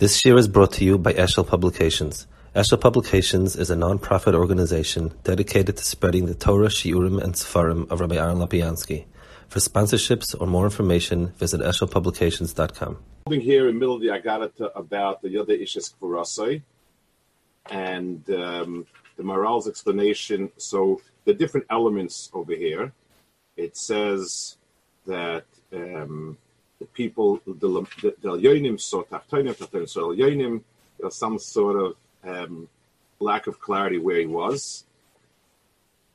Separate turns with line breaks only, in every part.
This year is brought to you by Eshel Publications. Eshel Publications is a non-profit organization dedicated to spreading the Torah, Shiurim, and Sefarim of Rabbi Aaron Lapiansky. For sponsorships or more information, visit eshelpublications.com.
Holding here in the middle of the Agadah about the Yoda Ishes Kvorasai and um, the Maharal's explanation. So the different elements over here, it says that um, the people, the Yonim saw Tachtonim, Tachtonim saw Yonim, there's some sort of um, lack of clarity where he was.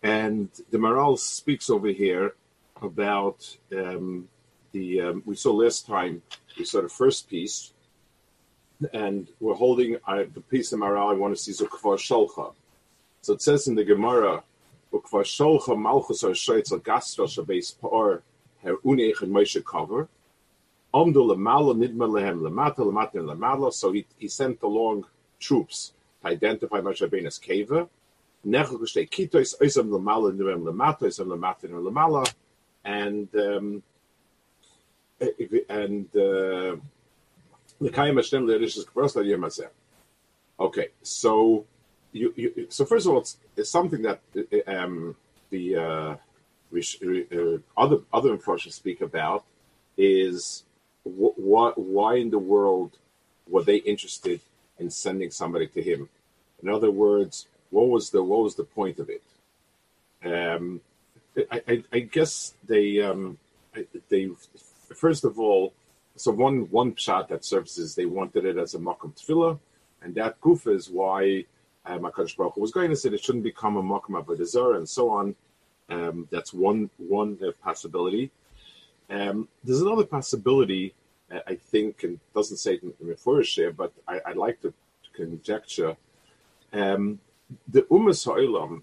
And the Maharal speaks over here about um, the, um, we saw last time, we saw the first piece, and we're holding uh, the piece of Maharal I want to see, Zukvar Sholcha. So it says in the Gemara, Ukvar Sholcha Malchus or Shoitzel Gastra Shabes Par Her Unech and Moshe cover. So he, he sent along troops to identify Moshe Rabbeinu's cave. And um, and uh, okay, so you, you so first of all, it's, it's something that um, the uh, uh, other other approaches speak about is what, why in the world were they interested in sending somebody to him? In other words, what was the what was the point of it? Um, I, I, I, guess they um, they first of all, so one one shot that surfaces they wanted it as a makom tefillah, and that goof is why uh, Makadosh Baruch was going to say it shouldn't become a makom avodah and so on. Um, that's one one possibility. Um, there's another possibility, uh, I think, and doesn't say it in the here, but I, I like to, to conjecture. Um, the Ummah Ha'ilam,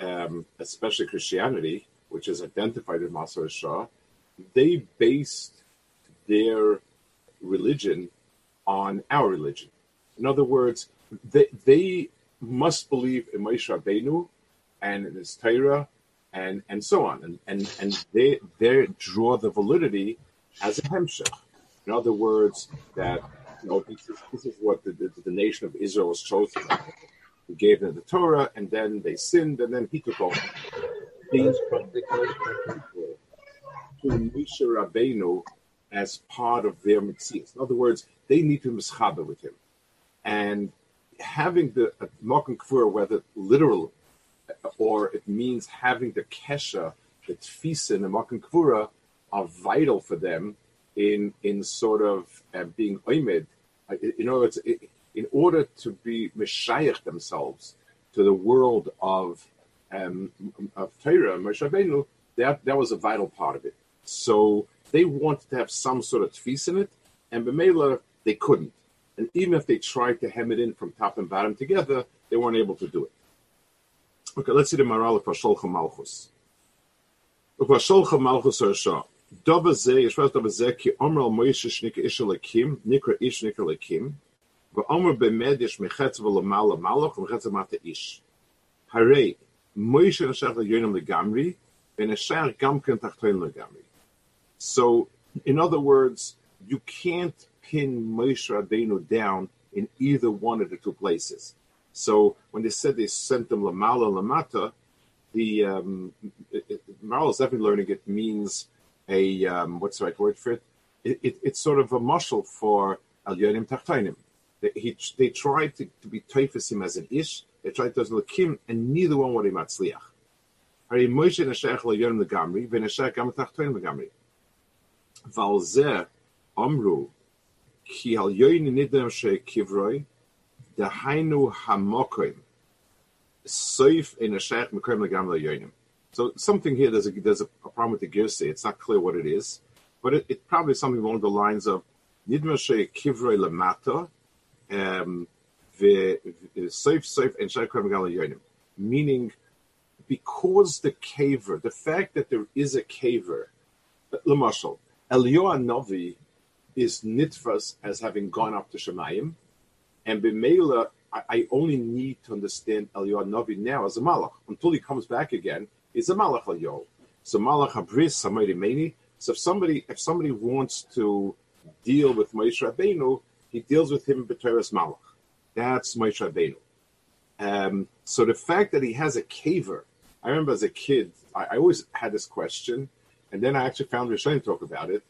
um, especially Christianity, which is identified in Masar Shah, they based their religion on our religion. In other words, they, they must believe in Moshe Rabbeinu and in his Torah and and so on, and and and they they draw the validity as a hemshech. In other words, that you know this is, this is what the, the, the nation of Israel was chosen. He gave them the Torah, and then they sinned, and then he took over. They instructed to Moshe Rabbeinu as part of their mitzvahs. In other words, they need to mischaber with him, and having the uh, Mokum Kfur, whether literal or it means having the kesha, the tfisa, and the makan kvura are vital for them in in sort of uh, being oimed. In other words, in order to be meshayach themselves to the world of um, of Torah, Moshe Rabbeinu, that that was a vital part of it. So they wanted to have some sort of tfis in it, and Bemela they couldn't. And even if they tried to hem it in from top and bottom together, they weren't able to do it. Okay, let's see the Maharal of Sholcha Malchus. Okay, Sholcha Malchus or Shah. Dova ze, Yeshvat Dova ze, ki Omer al Moishe shnik ish alakim, nikra ish nikra lekim. va Omer bemed ish mechetz va lamal lamalach, mechetz amata ish. Hare Moishe nashach la yonim legamri, and nashach gamken tachtoin legamri. So, in other words, you can't pin Moshe Rabbeinu down in either one of the two places. So when they said they sent them lamala lamata, the um, Maharal learning it means a um, what's the right word for it? it, it it's sort of a muscle for al yonim tachtainim. They, he, they tried to, to be him as an ish. They tried to look him, and neither one were matzliach. Moshe neshech al yonim legamri, v'neshech gam tachtainim legamri. Valzer amru ki al yonim nidem she kivroi the Hainu Hamokim, Safe in a Mekom Lagamla Yonim. So something here, there's a there's a, problem with the Girsi. It's not clear what it is, but it, it probably something along the lines of Nidma Kivrei Lamata, um, Safe Safe and Sheikh Mekom Yonim. Meaning, because the caver, the fact that there is a caver, Lamashal, Eliyahu Novi is nitfas as having gone up to Shemayim, and Bimela, I, I only need to understand Eliyahu Navi now as a Malach. Until he comes back again, he's a Malach Eliyahu. So Malach Habris, somebody Meni. So if somebody if somebody wants to deal with Moshe Rabbeinu, he deals with him in B'Teres Malach. That's Moshe Rabbeinu. Um, so the fact that he has a caver, I remember as a kid, I, I always had this question, and then I actually found Rishonim talk about it.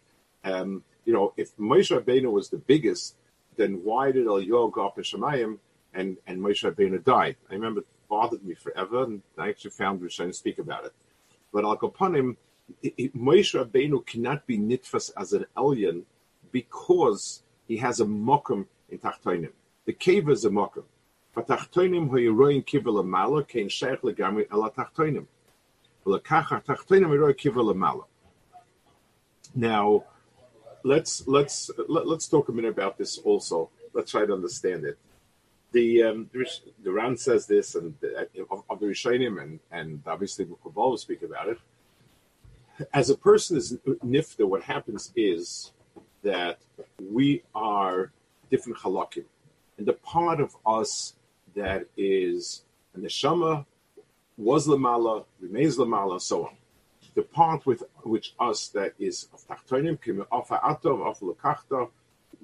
Um, you know, if Moshe Rabbeinu was the biggest, then why did Eliyahu go up in Shemayim and, and Moshe Rabbeinu died? I remember it bothered me forever, and I actually found Rishonim speak about it. But Al Kapanim, Moshe Rabbeinu cannot be nitfas as an alien because he has a mokum in Tachtoinim. The cave is a mokum. Tachtoinim hu yiroin kivel amala kein sheikh legamri ela Tachtoinim. Now, let's let's let, us let us talk a minute about this also. Let's try to understand it. The um, the Ran says this, and the, of, of the Rishonim, and and obviously Kabbalah speak about it. As a person is nifta, what happens is that we are different halakim, and the part of us that is a neshama was lamala, remains lamala, so on the part with which us that is of tachtonim kim afa atov of lekachta,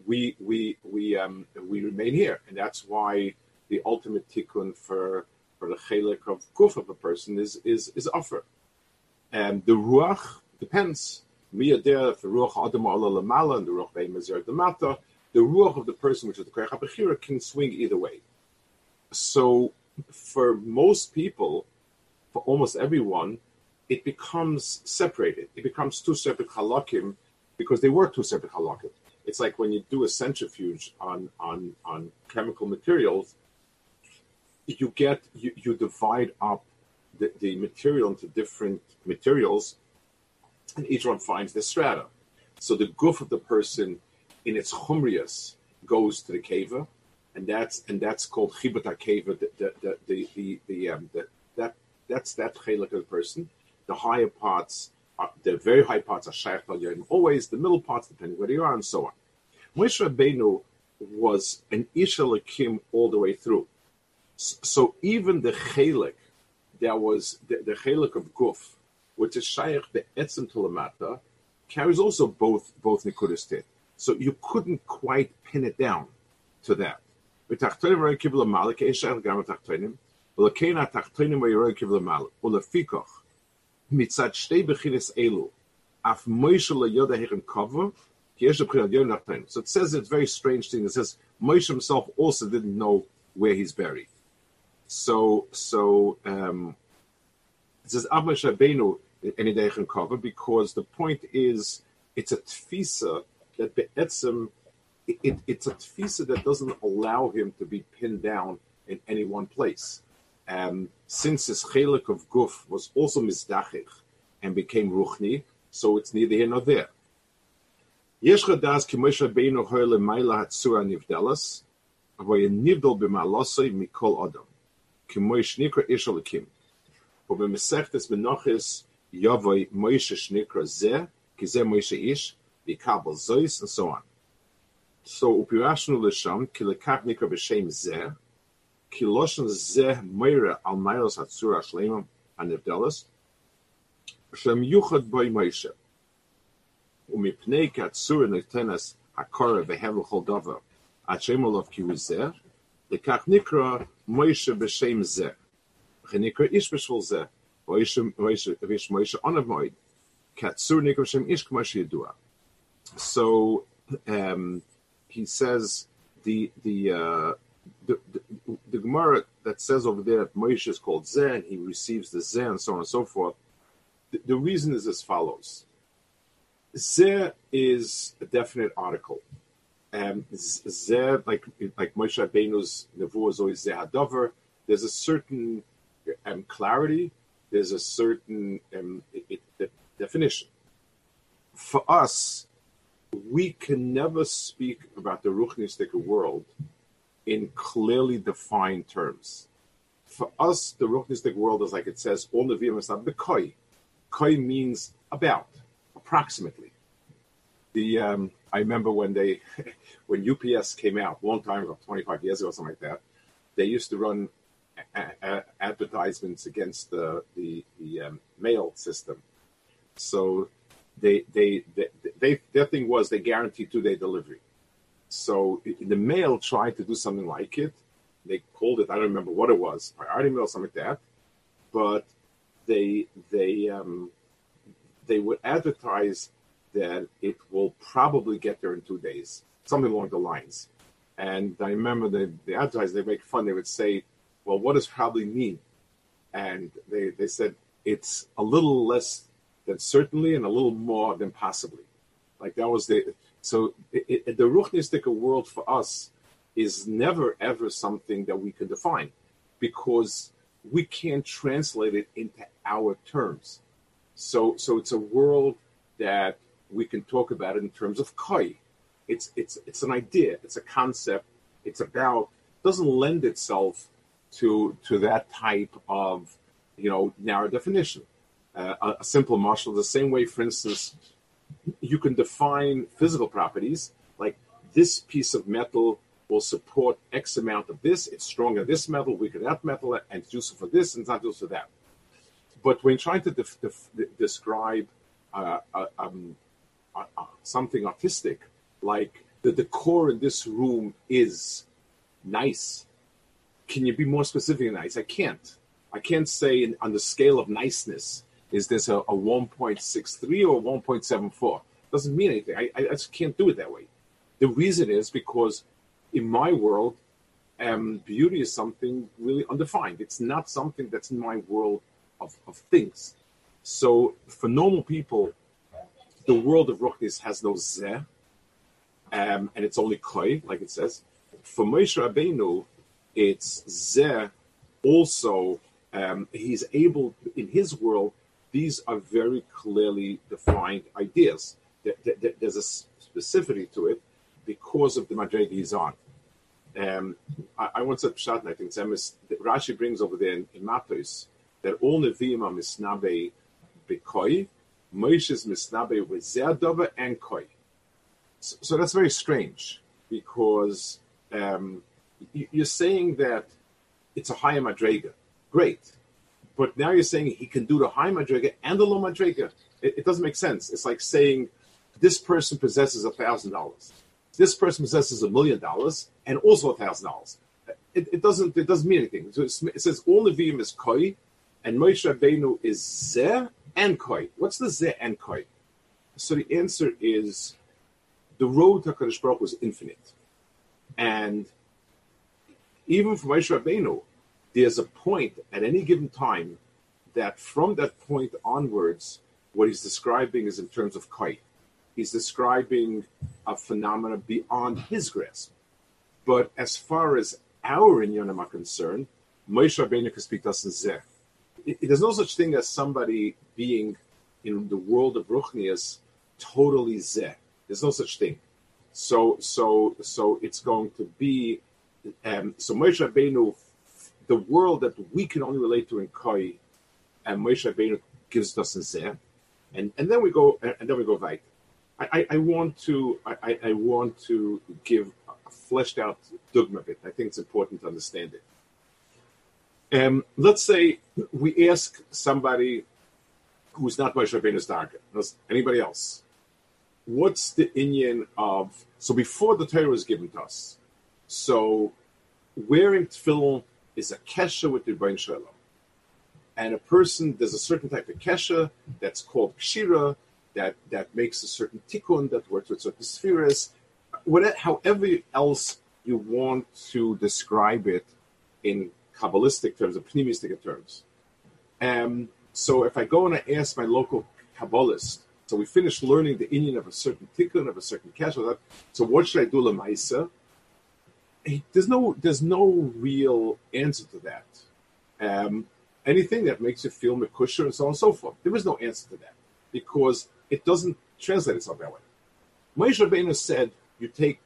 we we we um we remain here, and that's why the ultimate tikkun for for the chelik of kuf of a person is is is offer. And the ruach depends. Miyader if the ruach adam ala lamala and the ruach bein mazer demata. The ruach of the person, which is the koyach can swing either way. So, for most people, for almost everyone, it becomes separated. It becomes two separate halakim because they were two separate halakim. It's like when you do a centrifuge on on on chemical materials, you get you, you divide up the, the material into different materials, and each one finds the strata. So the goof of the person in its chumrias goes to the keva, and that's and that's called chibut keva. The the the the, the, the um, the, that that's that chelik of the person the higher parts, are, the very high parts are Shaykh al always, the middle parts, depending where you are, and so on. Moshe Rabbeinu was an Ishalakim all the way through. So even the Chalik, that was the, the Chalik of Guf, which is Shaykh the Etzim Tulamata, carries also both both Nikudas So you couldn't quite pin it down to that.
מצד שתי בחינס אלו, אף מוישה לא יודע היכן כובו, כי יש לבחינת יום נתן. So it says it's very strange thing. It says Moshe himself also didn't know where he's buried. So, so um, it says Av Moshe Rabbeinu any day can cover because the point is it's a tfisa that be'etzim it, it, it's a tfisa that doesn't allow him to be pinned down in any one place um, since his chelik of guf was also mizdachich and became ruchni, so it's neither here nor there. Yesh chadas k'moshe beinu hoy lemayla hatzura nivdelas, avoy nivdol b'malosay mikol adam, k'mosh nikra ish alakim. But b'mesechtes b'nochis yavoy moish shnikra zeh, kizem moish ish, v'kabel zois, and so on. So upirashnu l'sham, ki lekach nikra b'shem zeh, zeh meire al shleimim anivdelis shem yuchad boy Moshe. Umipnei hakora vehevel chol davar. At shemolov ki zeh lekach nikra Moshe b'shem zeh v'chenikra ish zeh Moshe onav moed katzur nikra shem ish k'moshe yedua so um, he says the the uh, the, the, Gemara that says over there that Moshe is called Zeh, and he receives the Zeh, and so on and so forth. The, the reason is as follows: Zeh is a definite article. Um, Zeh, like like Moshe Rabbeinu's Nevuah is always Zeh Hadover. There's a certain um, clarity. There's a certain um, it, it, definition. For us, we can never speak about the Ruchnistic world in clearly defined terms. For us, the Ruchnistic world is like it says, all the Nevi'im the koi. Koi means about, approximately. The um, I remember when they, when UPS came out long time ago, 25 years ago, something like that, they used to run a- a- advertisements against the the, the um, mail system. So they, they they they their thing was they guaranteed two day delivery.
So the mail tried to do something like it. They called it, I don't remember what it was, priority mail, something like that. But they they um, they would advertise that it will probably get there in two days, something along the lines. And I remember the, the advertisers, they make fun, they would say, well, what does probably mean? And they, they said, it's a little less than certainly and a little more than possibly. Like that was the, so it, it, the Ruchnistic world for us is never ever something that we can define because we can't translate it into our terms. So, so it's a world that we can talk about it in terms of koi. It's it's it's an idea. It's a concept. It's about doesn't lend itself to to that type of you know narrow definition. Uh, a, a, simple marshal, the same way, for instance, you can define physical properties like this piece of metal will support X amount of this. It's stronger this metal, weaker that metal, and it's useful for this and it's not useful for that. But when trying to def- def- describe uh, uh, um, uh, uh, something artistic, like the decor in this room is nice. Can you be more specific than nice? I can't. I can't say in, on the scale of niceness, is this a, a 1.63 or 1.74? Doesn't mean anything. I, I just can't do it that way. The reason is because in my world, um, beauty is something really undefined. It's not something that's in my world of, of things. So for normal people, the world of Ruchnis has no zeh, um, and it's only koi, like it says. For Moshe Rabbeinu, it's zeh. Also, um, he's able in his world. These are very clearly defined ideas. There's a specificity to it because of the madrega he's on. Um, I, once said pshat, and I think Rashi brings over there in, in Matos that all neviim are misnabe bekoi, Moshe's misnabe with and koi. So, so, that's very strange because um, you're saying that it's a higher madrega. Great. But now you're saying he can do the high madrega and the low madrega. It, it doesn't make sense. It's like saying this person possesses a thousand dollars. This person possesses a million dollars and also a thousand dollars. It doesn't it doesn't mean anything. So it says all Nevi'im is koi, and Moshe Rabbeinu is zeh and koi. What's the zeh and koi? So the answer is the road to Hakadosh Baruch was infinite, and even for Moshe Rabbeinu, there's a point at any given time that from that point onwards, what he's describing is in terms of koi. He's describing a phenomena beyond his grasp. But as far as our inyanim are concerned, Moshe Rabbeinu can speak to us in Zeh. There's no such thing as somebody being in the world of Ruchnias totally Zeh. There's no such thing. So, so, so it's going to be. Um, so Moshe Rabbeinu, the world that we can only relate to in Koi, and Moshe Rabbeinu gives us in Zeh, and and then we go and then we go right. I, I, want to I, I, want to give a fleshed out dogma of it. I think it's important to understand it. Um, let's say we ask somebody who's not Moshe Rabbeinu's darker, anybody else, what's the Indian of so before the Torah was given to us, so wearing tefillin is a kesha with the Rebbein Shalom. And a person, there's a certain type of kesha that's called kshira, that that makes a certain tikkun that works with certain spheres. Whatever, however else you want to describe it in kabbalistic terms, or pneumistic terms. Um, so if I go and I ask my local kabbalist, so we finish learning the Indian of a certain tikkun of a certain cash. So what should I do lemaisa? There's no there's no real answer to that. Um, anything that makes you feel mekusher and so on and so forth. There is no answer to that because it doesn't translate itself that way. Moshe Rabbeinu said, you take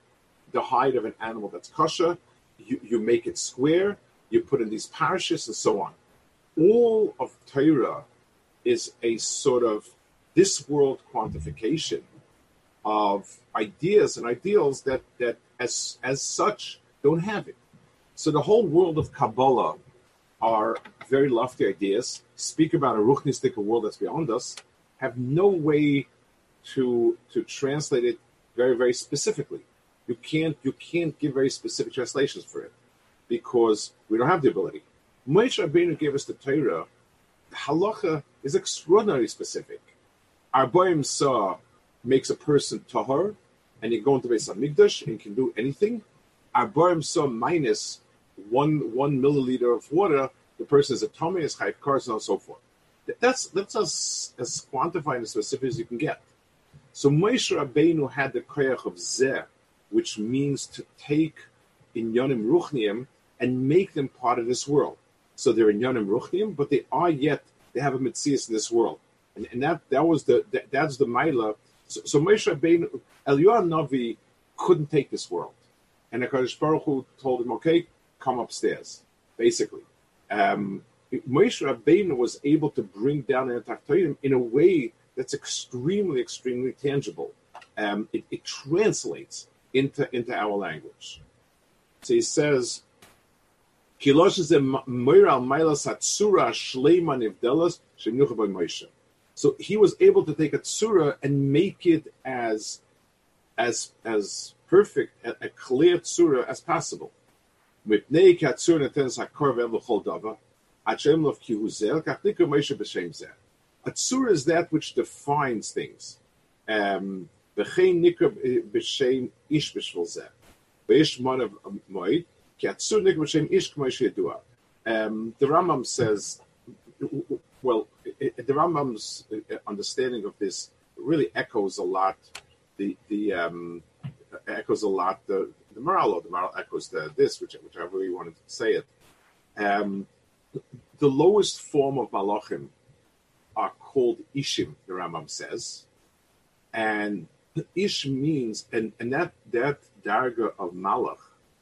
the hide of an animal that's kosher, you, you make it square, you put in these parishes and so on. All of Torah is a sort of this world quantification of ideas and ideals that, that as, as such don't have it. So the whole world of Kabbalah are very lofty ideas, speak about a ruchnistic world that's beyond us, have no way to to translate it very very specifically You can't you can't give very specific translations for it because we don't have the ability. Moshe Rabbeinu gave us the Torah. Halacha is extraordinarily specific. Arboim saw makes a person tahar, and you go into Beis Hamikdash and can do anything. Arboim saw minus one one milliliter of water, the person is a tummy, is cars, and so forth. That's that's as as quantified and specific as you can get. So Moshe Rabbeinu had the koyach of zeh, which means to take inyanim ruchniim and make them part of this world. So they're inyanim ruchniim, but they are yet they have a mitzias in this world, and, and that that was the that, that's the maila. So, so Moshe Rabbeinu, Eliyahu Navi couldn't take this world, and Hakadosh Baruch Hu told him, "Okay, come upstairs." Basically, um, Moshe Rabbeinu was able to bring down the Tachtonim in a way that's extremely, extremely tangible. Um, it, it, translates into into our language. So he says, so he was able to take a tsura and make it as as as perfect, a, a clear tsura as possible. A tsura is that which defines things. Um, um, the Rambam says, well, the Rambam's understanding of this really echoes a lot the the um, echoes a lot the the or the Maharal echoes the this which whichever you wanted to say it. Um, the lowest form of malachim are called ishim. The Rambam says, and ish means and and that that darga of malach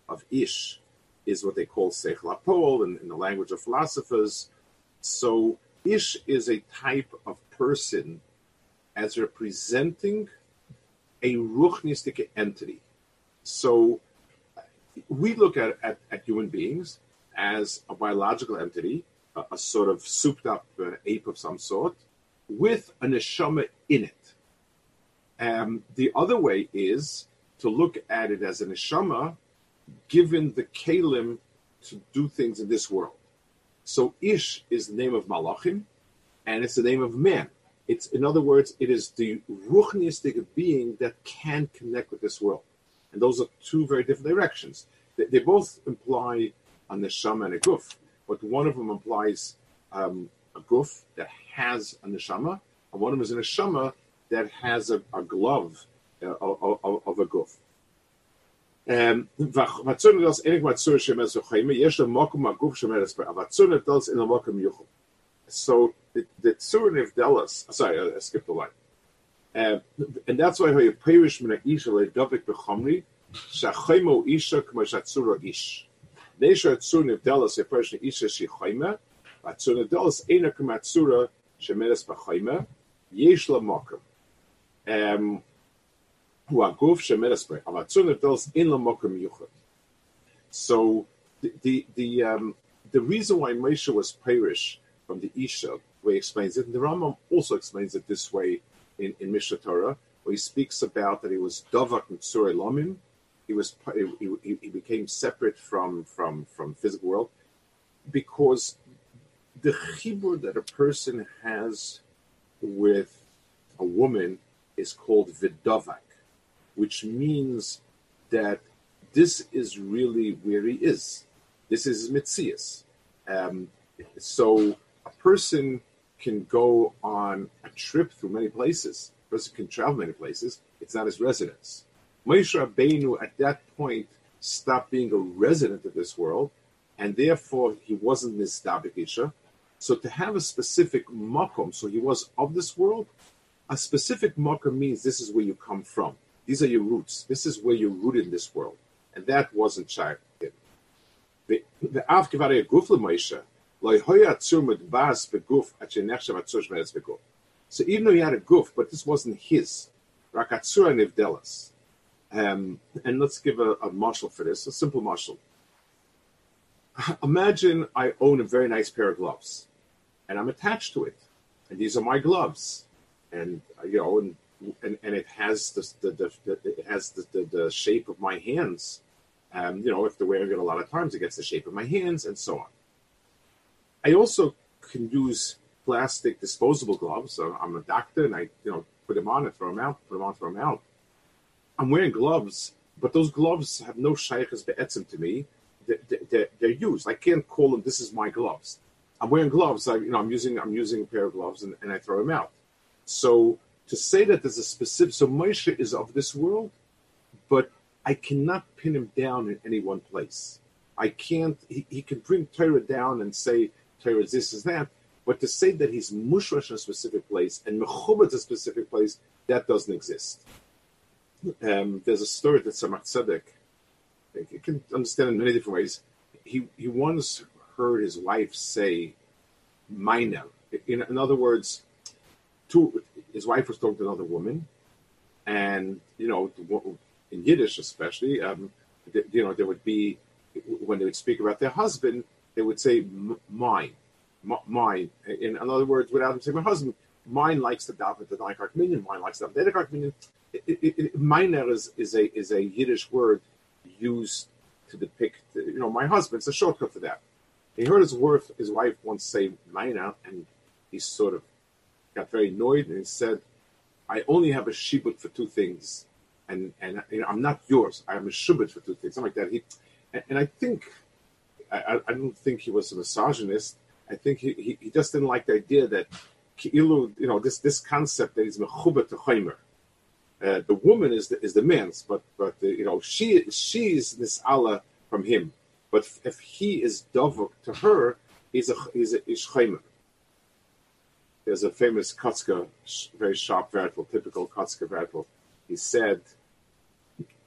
of ish is what they call Seichel HaPol in, in the language of philosophers. So Ish is a type of person as representing a ruchnistic entity. So we look at, at, at, human beings as a biological entity, a, a sort of souped up uh, ape of some sort, with a neshama in it. Um, the other way is to look at it as a neshama given the kalim to do things in this world. So Ish is the name of Malachim, and it's the name of man. It's in other words, it is the ruchnistic being that can connect with this world, and those are two very different directions. They, they both imply a neshama and a guf, but one of them implies um, a guf that has a neshama, and one of them is a neshama that has a, a glove uh, of, of, of a guf. Um, So the, the Tzurin of sorry, I, I skipped the line. Uh, and that's why you perish min isha le davik bechomri, shachaymo isha kmo shatzura ish. Nesha Tzurin of Delos, a person isha shichayma, but Tzurin of Delos ena kmo Tzura shemeres bechayma, yesh la mokum. Um, so the the the, um, the reason why Moshe was perish from the Isha, where he explains it, and the Rambam also explains it this way in, in Mishnah Torah, where he speaks about that he was Davak Mitzure Lomim, he was he, he, became separate from from from physical world because the chibur that a person has with a woman is called vidavak which means that this is really where he is. This is Mitzias. Um, so person can go on a trip through many places. A person can travel many places. It's not his residence. Moshe Rabbeinu at that point stopped being a resident of this world, and therefore he wasn't Nizdabik Isha. So to have a specific makom, so he was of this world, a specific makom means this is where you come from. These are your roots. This is where you're rooted in this world. And that wasn't Shai. The Avkivarei Guf Moshe, so even though he had a goof, but this wasn't his. Rakatsura nivdelas. Um, and let's give a, a marshal for this, a simple marshal. Imagine I own a very nice pair of gloves, and I'm attached to it, and these are my gloves, and you know, and and, and it has the, the, the, the it has the, the, shape of my hands. Um, you know, if they're wearing it a lot of times, it gets the shape of my hands, and so on. I also can use plastic disposable gloves. So I'm a doctor, and I you know put them on and throw them out, put them on, throw them out. I'm wearing gloves, but those gloves have no shaykhs be'etzim to me. They're, they're, they're, used. I can't call them. This is my gloves. I'm wearing gloves. I, you know, I'm using I'm using a pair of gloves, and, and I throw them out. So to say that there's a specific, so Moshe is of this world, but I cannot pin him down in any one place. I can't. He, he can bring Torah down and say Torah is this is that, but to say that he's mushrash in a specific place and mechubet a specific place, that doesn't exist. Um, there's a story that Tzemach Tzedek, you can understand in many different ways. He he once heard his wife say, "Mina." In, in other words, two, his wife was talking to another woman, and you know, in Yiddish especially, um, you know, there would be when they would speak about their husband, they would say mine, mine. In, in other words, without them saying my husband, mine likes to daven the Daikar Minyan, mine likes the Daikar Minyan. Miner is, is a is a Yiddish word used to depict, you know, my husband. It's a shortcut for that. He heard his, worth, his wife once say Mina, and he sort of got very annoyed and he said, I only have a shibut for two things. And, and you know, I'm not yours. I'm a shibut for two things. Something like that. He, and, and I think, I, I don't think he was a misogynist. I think he, he, he just didn't like the idea that, you know, this, this concept that he's mechubet to chaymer. Uh, the woman is the, is the man's, but but uh, you know she she's this Allah from him. But if, if he is dovuk to her, he's a he's a ishchaymer. There's a famous Kotzka, very sharp vertical, typical Kotzka vertical. He said,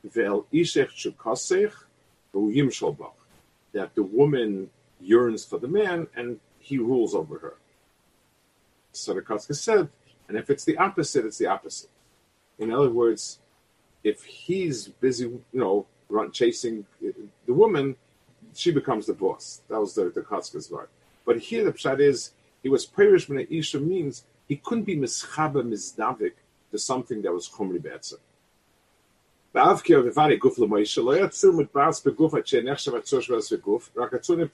"Vel ishech shukosech yimsholbach," that the woman yearns for the man and he rules over her. So the Kotzka said, and if it's the opposite, it's the opposite. In other words, if he's busy, you know, run chasing the woman, she becomes the boss. That was the Kotzka's word. But here the pshat is he was perish Isha means he couldn't be mischaber mizdavik to something that was chumri be'etzah. Ba'avki avivani guf l'moishe lo yatzir mit bas beguf at she'en echshav at tzosh v'guf rak at tzunim.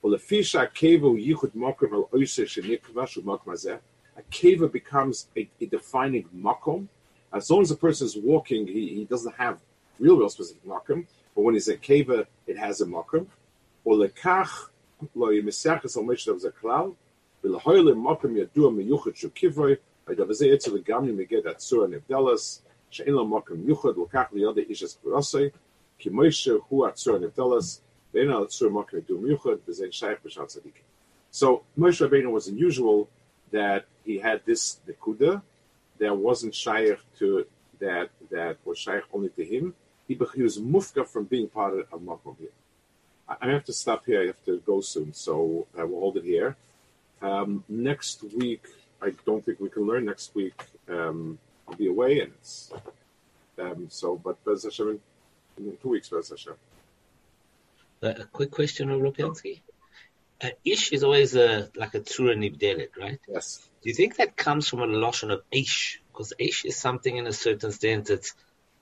Well, the fisha keva yichud makom al oise she'nikva shu makom hazeh. A keva becomes a, a defining makom. As long as a person is walking, he, he doesn't have real, real specific makom. But when he's a keva, it has a makom. Or lekach lo yimesachas al Moshe was a klal, v'lehoyle mokem yadua miyuchad shukivroi, v'dav ze etzel legamni meged atzura nevdelas, mokem yuchad hu b'shat tzadikim. So Moshe Rabbeinu was unusual that he had this nekuda that wasn't shaykh to that that was shaykh only to him. He, he was mufka from being part of, Makom here. I have to stop here. I have to go soon, so I will hold it here. Um, next week, I don't think we can learn. Next week, um, be away, and it's um, so. But Bez Hashem, in two weeks, Bez Hashem.
A quick question, Rupiansky. Uh, ish is always a, like a tzura nibdelet, right?
Yes.
Do you think that comes from a lotion of ish? Because ish is something in a certain sense that's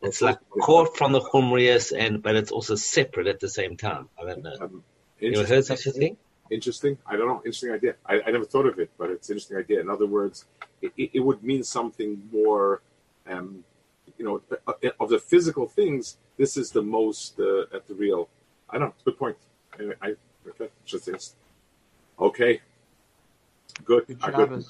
it's like caught from the Chumrius, and but it's also separate at the same time. I don't know. Um, you ever heard such a thing?
Interesting. I don't know. Interesting idea. I, I never thought of it, but it's an interesting idea. In other words, it, it would mean something more, um, you know, uh, of the physical things. This is the most uh, at the real. I don't know. Good point. I, I okay. Just okay. Good.
Good, good.